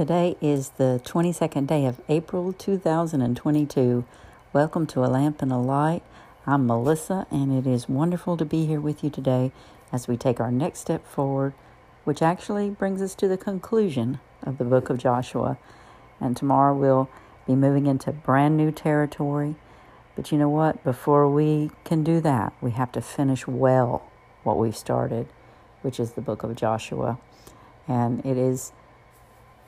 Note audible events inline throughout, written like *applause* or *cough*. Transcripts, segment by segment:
Today is the 22nd day of April 2022. Welcome to A Lamp and a Light. I'm Melissa, and it is wonderful to be here with you today as we take our next step forward, which actually brings us to the conclusion of the book of Joshua. And tomorrow we'll be moving into brand new territory. But you know what? Before we can do that, we have to finish well what we've started, which is the book of Joshua. And it is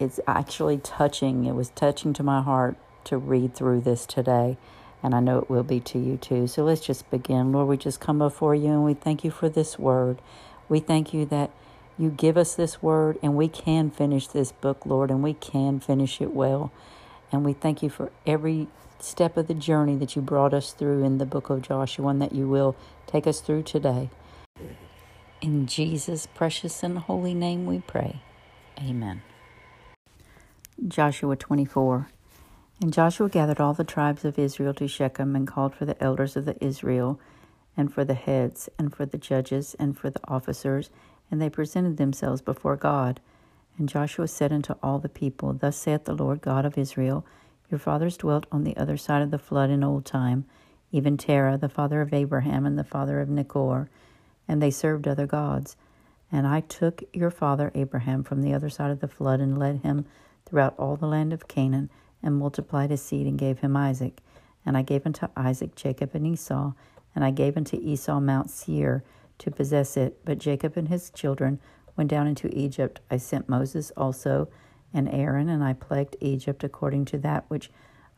it's actually touching. It was touching to my heart to read through this today, and I know it will be to you too. So let's just begin. Lord, we just come before you and we thank you for this word. We thank you that you give us this word and we can finish this book, Lord, and we can finish it well. And we thank you for every step of the journey that you brought us through in the book of Joshua and that you will take us through today. In Jesus' precious and holy name we pray. Amen. Joshua 24. And Joshua gathered all the tribes of Israel to Shechem and called for the elders of the Israel, and for the heads, and for the judges, and for the officers, and they presented themselves before God. And Joshua said unto all the people, Thus saith the Lord God of Israel, Your fathers dwelt on the other side of the flood in old time, even Terah, the father of Abraham, and the father of Nachor, and they served other gods. And I took your father Abraham from the other side of the flood, and led him throughout all the land of Canaan, and multiplied his seed, and gave him Isaac. And I gave unto Isaac Jacob and Esau, and I gave unto Esau Mount Seir to possess it. But Jacob and his children went down into Egypt. I sent Moses also and Aaron, and I plagued Egypt according to that which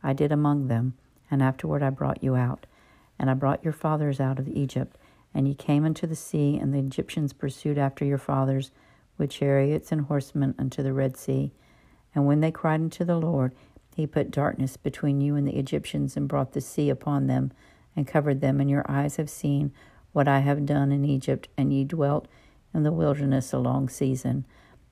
I did among them. And afterward I brought you out. And I brought your fathers out of Egypt. And ye came unto the sea, and the Egyptians pursued after your fathers with chariots and horsemen unto the Red Sea. And when they cried unto the Lord, he put darkness between you and the Egyptians, and brought the sea upon them, and covered them. And your eyes have seen what I have done in Egypt, and ye dwelt in the wilderness a long season.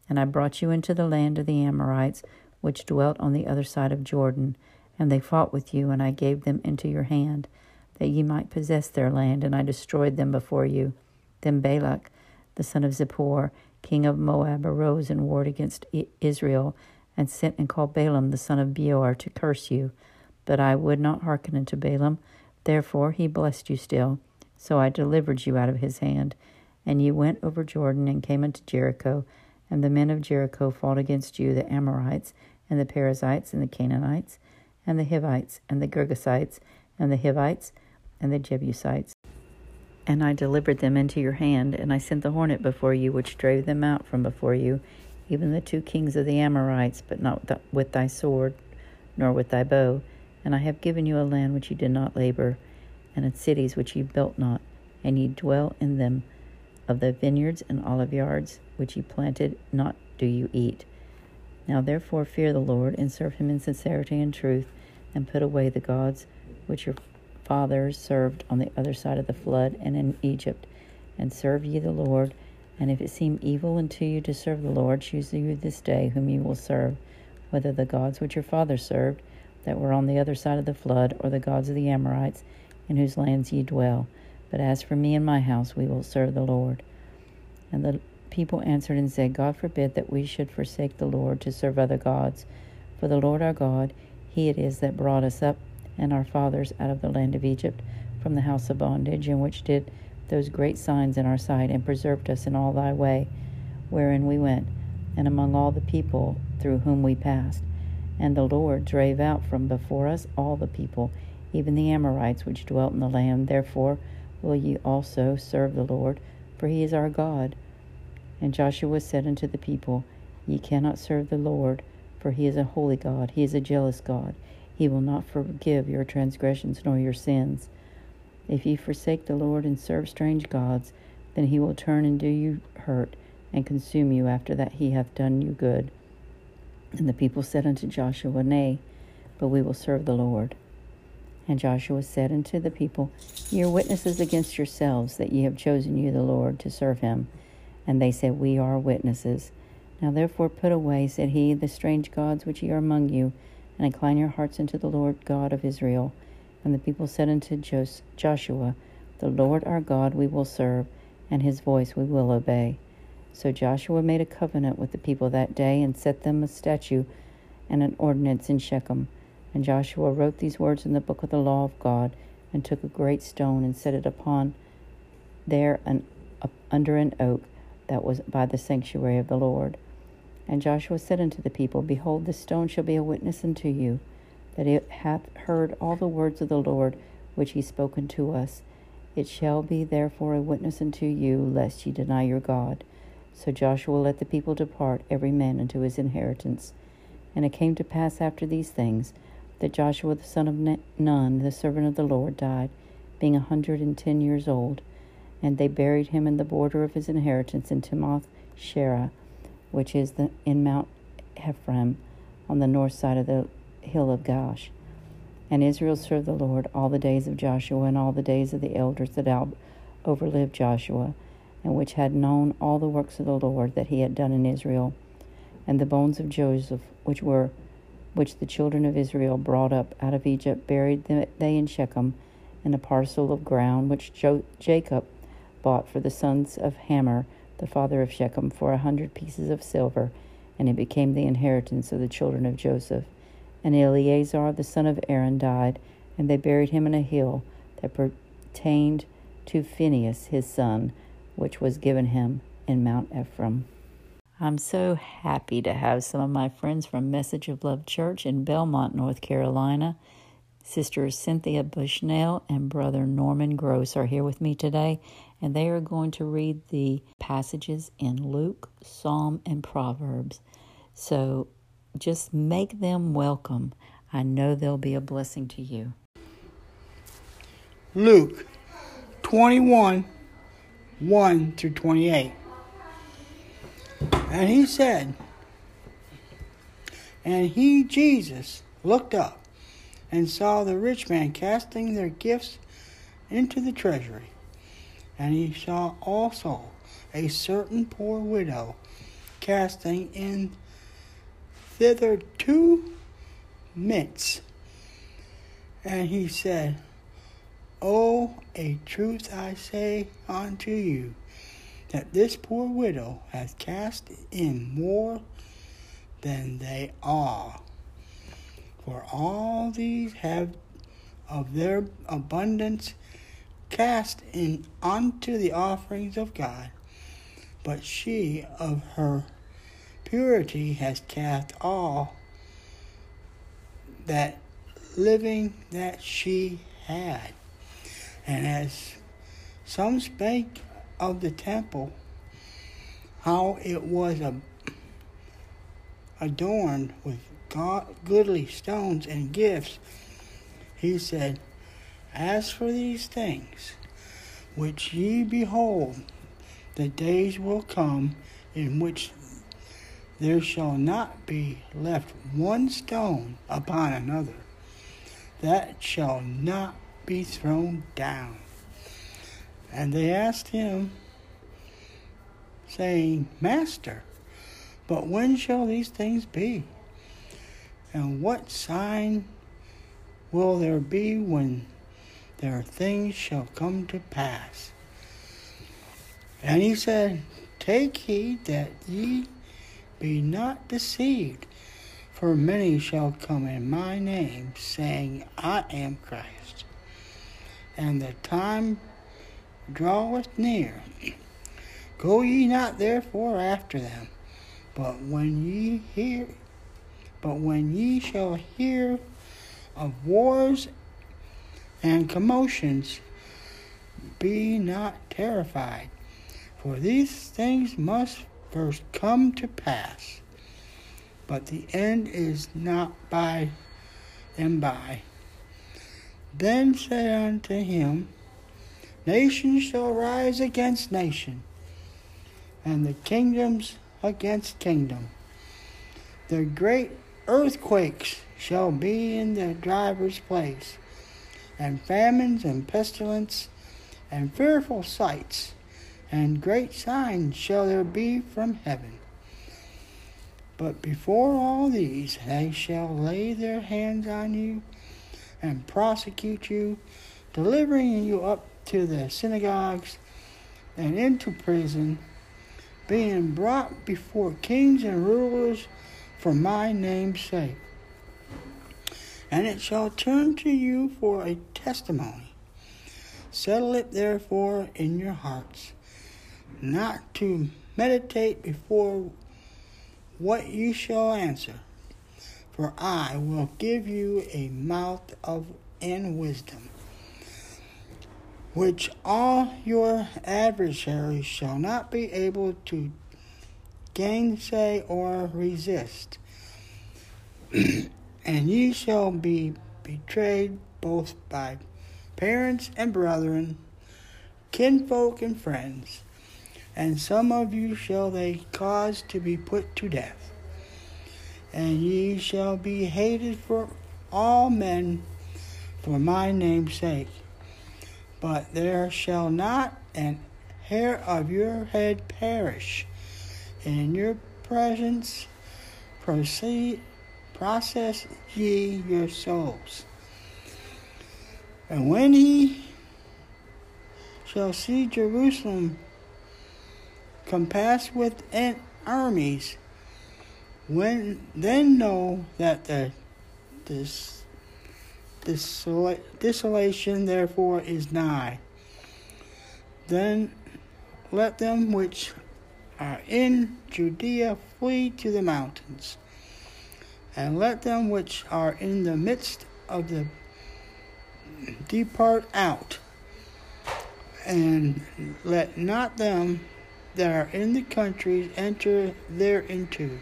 And I brought you into the land of the Amorites, which dwelt on the other side of Jordan. And they fought with you, and I gave them into your hand, that ye might possess their land, and I destroyed them before you. Then Balak, the son of Zippor, king of Moab, arose and warred against Israel and sent and called Balaam the son of Beor to curse you. But I would not hearken unto Balaam. Therefore he blessed you still. So I delivered you out of his hand. And ye went over Jordan and came unto Jericho. And the men of Jericho fought against you, the Amorites, and the Perizzites, and the Canaanites, and the Hivites, and the Girgashites, and the Hivites, and the Jebusites. And I delivered them into your hand, and I sent the hornet before you, which drave them out from before you, even the two kings of the Amorites, but not with thy sword, nor with thy bow. And I have given you a land which ye did not labor, and in cities which ye built not, and ye dwell in them. Of the vineyards and olive yards which ye planted, not do you eat. Now therefore fear the Lord, and serve him in sincerity and truth, and put away the gods which your fathers served on the other side of the flood and in Egypt, and serve ye the Lord and if it seem evil unto you to serve the Lord, choose you this day whom you will serve, whether the gods which your fathers served, that were on the other side of the flood, or the gods of the Amorites, in whose lands ye dwell. But as for me and my house, we will serve the Lord. And the people answered and said, God forbid that we should forsake the Lord to serve other gods. For the Lord our God, He it is that brought us up and our fathers out of the land of Egypt, from the house of bondage, in which did those great signs in our sight, and preserved us in all thy way wherein we went, and among all the people through whom we passed. And the Lord drave out from before us all the people, even the Amorites which dwelt in the land. Therefore will ye also serve the Lord, for he is our God. And Joshua said unto the people, Ye cannot serve the Lord, for he is a holy God, he is a jealous God. He will not forgive your transgressions nor your sins. If ye forsake the Lord and serve strange gods, then he will turn and do you hurt, and consume you after that he hath done you good. And the people said unto Joshua, Nay, but we will serve the Lord. And Joshua said unto the people, Ye are witnesses against yourselves that ye have chosen you the Lord to serve him. And they said, We are witnesses. Now therefore put away, said he, the strange gods which ye are among you, and incline your hearts unto the Lord God of Israel and the people said unto Joshua, The Lord our God we will serve, and his voice we will obey. So Joshua made a covenant with the people that day and set them a statute and an ordinance in Shechem. And Joshua wrote these words in the book of the law of God and took a great stone and set it upon there an, uh, under an oak that was by the sanctuary of the Lord. And Joshua said unto the people, Behold, this stone shall be a witness unto you, that it hath heard all the words of the Lord which he spoke unto us. It shall be therefore a witness unto you, lest ye deny your God. So Joshua let the people depart, every man unto his inheritance. And it came to pass after these things that Joshua the son of Nun, the servant of the Lord, died, being a hundred and ten years old. And they buried him in the border of his inheritance in Timoth Sherah, which is the, in Mount Ephraim, on the north side of the hill of Gosh. And Israel served the Lord all the days of Joshua and all the days of the elders that out overlived Joshua, and which had known all the works of the Lord that he had done in Israel. And the bones of Joseph, which were which the children of Israel brought up out of Egypt, buried they in Shechem, in a parcel of ground which jo- Jacob bought for the sons of Hamor, the father of Shechem, for a hundred pieces of silver, and it became the inheritance of the children of Joseph. And Eleazar the son of Aaron died, and they buried him in a hill that pertained to Phinehas his son, which was given him in Mount Ephraim. I'm so happy to have some of my friends from Message of Love Church in Belmont, North Carolina. Sister Cynthia Bushnell and Brother Norman Gross are here with me today, and they are going to read the passages in Luke, Psalm, and Proverbs. So just make them welcome. I know they'll be a blessing to you. Luke 21 1 through 28. And he said, And he, Jesus, looked up and saw the rich man casting their gifts into the treasury. And he saw also a certain poor widow casting in thither two mints. And he said, Oh, a truth I say unto you, that this poor widow hath cast in more than they all. For all these have of their abundance cast in unto the offerings of God, but she of her purity has cast all that living that she had. And as some spake of the temple, how it was a, adorned with God, goodly stones and gifts, he said, As for these things which ye behold, the days will come in which there shall not be left one stone upon another that shall not be thrown down. And they asked him, saying, Master, but when shall these things be? And what sign will there be when their things shall come to pass? And he said, Take heed that ye be not deceived, for many shall come in my name, saying, I am Christ. And the time draweth near. Go ye not therefore after them, but when ye hear but when ye shall hear of wars and commotions, be not terrified, for these things must first come to pass, but the end is not by and by. Then said unto him, Nation shall rise against nation, and the kingdoms against kingdom. The great earthquakes shall be in the driver's place, and famines and pestilence and fearful sights and great signs shall there be from heaven. But before all these, they shall lay their hands on you and prosecute you, delivering you up to the synagogues and into prison, being brought before kings and rulers for my name's sake. And it shall turn to you for a testimony. Settle it therefore in your hearts, not to meditate before what you shall answer. For I will give you a mouth of and wisdom, which all your adversaries shall not be able to gainsay or resist. *clears throat* and ye shall be betrayed both by parents and brethren, kinfolk and friends, and some of you shall they cause to be put to death. And ye shall be hated for all men for my name's sake. But there shall not an hair of your head perish. In your presence proceed, process ye your souls. And when he shall see Jerusalem compassed with armies, when then know that the this desolation therefore is nigh. Then let them which are in Judea flee to the mountains, and let them which are in the midst of the depart out, and let not them that are in the countries enter thereinto.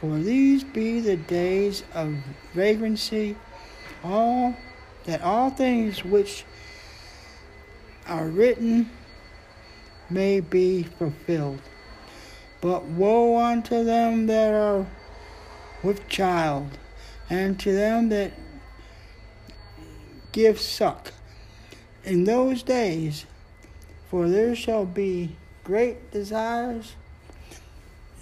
For these be the days of vagrancy all that all things which are written may be fulfilled. But woe unto them that are with child, and to them that give suck in those days, for there shall be great desires.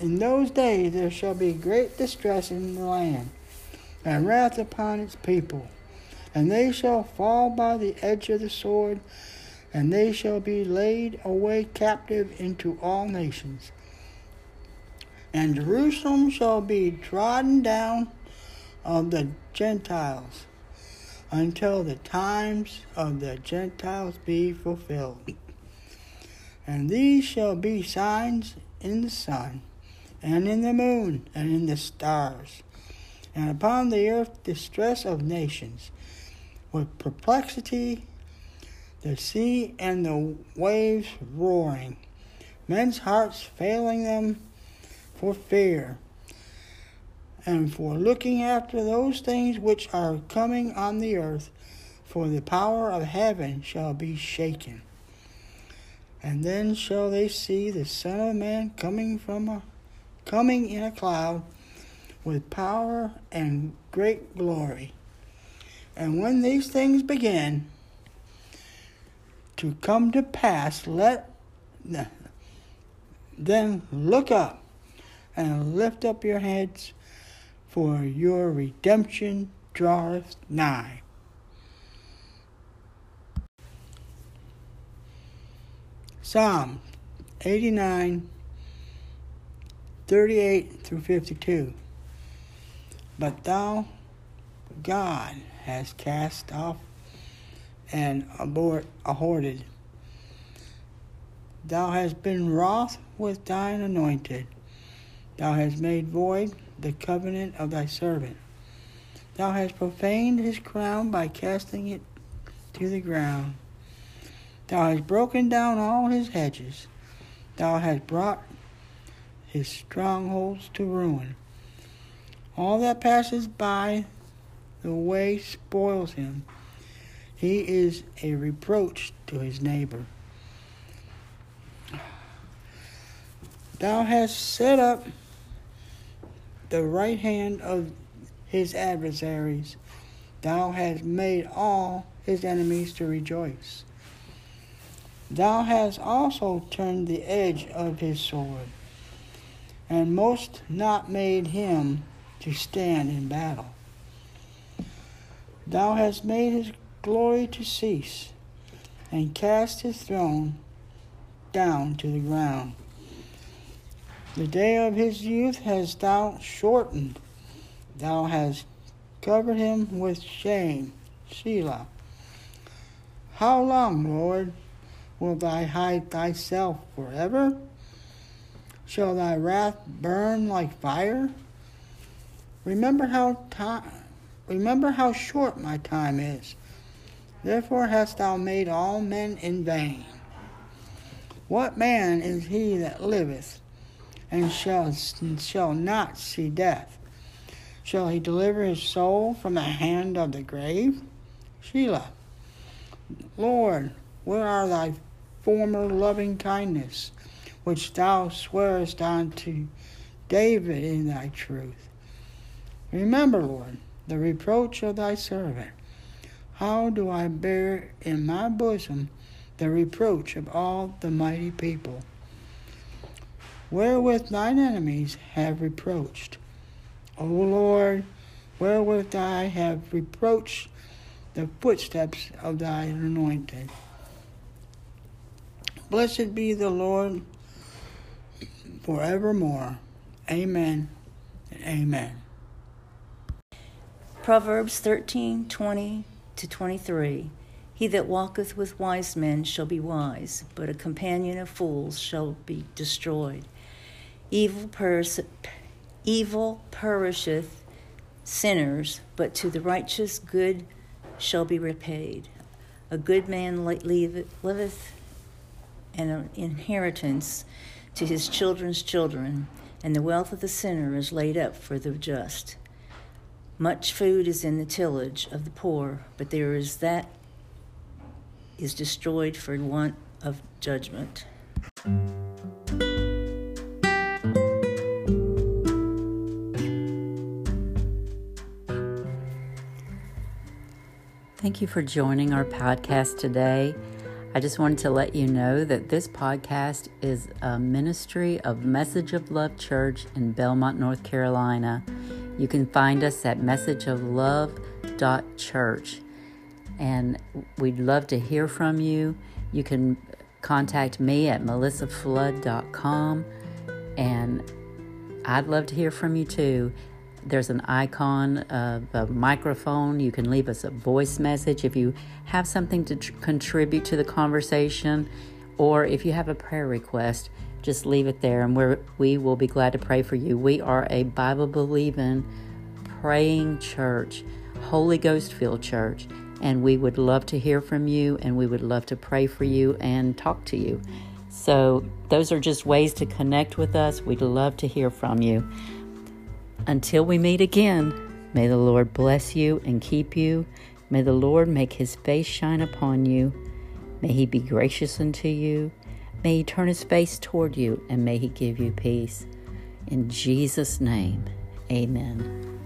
In those days there shall be great distress in the land and wrath upon its people. And they shall fall by the edge of the sword, and they shall be laid away captive into all nations. And Jerusalem shall be trodden down of the Gentiles until the times of the Gentiles be fulfilled. And these shall be signs in the sun, and in the moon, and in the stars and upon the earth distress of nations, with perplexity, the sea and the waves roaring, men's hearts failing them for fear, and for looking after those things which are coming on the earth, for the power of heaven shall be shaken. And then shall they see the Son of Man coming from a coming in a cloud with power and great glory. And when these things begin to come to pass, let then look up and lift up your heads, for your redemption draweth nigh. Psalm 89, 38 through 52. But thou, God, hast cast off and abhorred. Thou hast been wroth with thine anointed. Thou hast made void the covenant of thy servant. Thou hast profaned his crown by casting it to the ground. Thou hast broken down all his hedges. Thou hast brought his strongholds to ruin. All that passes by the way spoils him. He is a reproach to his neighbor. Thou hast set up the right hand of his adversaries. Thou hast made all his enemies to rejoice. Thou hast also turned the edge of his sword, and most not made him to stand in battle. Thou hast made his glory to cease, and cast his throne down to the ground. The day of his youth hast thou shortened. Thou hast covered him with shame. Selah. How long, Lord, wilt thou hide thyself forever? Shall thy wrath burn like fire? Remember how time remember how short my time is. Therefore hast thou made all men in vain. What man is he that liveth and shall, shall not see death? Shall he deliver his soul from the hand of the grave? Selah, Lord, where are thy former loving kindness, which thou swearest unto David in thy truth? Remember, Lord, the reproach of thy servant. How do I bear in my bosom the reproach of all the mighty people? wherewith thine enemies have reproached. O Lord, wherewith I have reproached the footsteps of thine anointed. Blessed be the Lord forevermore. Amen amen. Proverbs 13 20 to 23. He that walketh with wise men shall be wise, but a companion of fools shall be destroyed. Evil, pers- evil perisheth sinners, but to the righteous good shall be repaid. A good man liveth an inheritance to his children's children, and the wealth of the sinner is laid up for the just. Much food is in the tillage of the poor, but there is that is destroyed for want of judgment. Thank you for joining our podcast today. I just wanted to let you know that this podcast is a ministry of Message of Love Church in Belmont, North Carolina. You can find us at messageoflove.church. And we'd love to hear from you. You can contact me at melissaflood.com. And I'd love to hear from you too. There's an icon of a microphone. You can leave us a voice message if you have something to tr- contribute to the conversation, or if you have a prayer request, just leave it there and we're, we will be glad to pray for you. We are a Bible believing, praying church, Holy Ghost filled church, and we would love to hear from you and we would love to pray for you and talk to you. So, those are just ways to connect with us. We'd love to hear from you. Until we meet again, may the Lord bless you and keep you. May the Lord make his face shine upon you. May he be gracious unto you. May he turn his face toward you and may he give you peace. In Jesus' name, amen.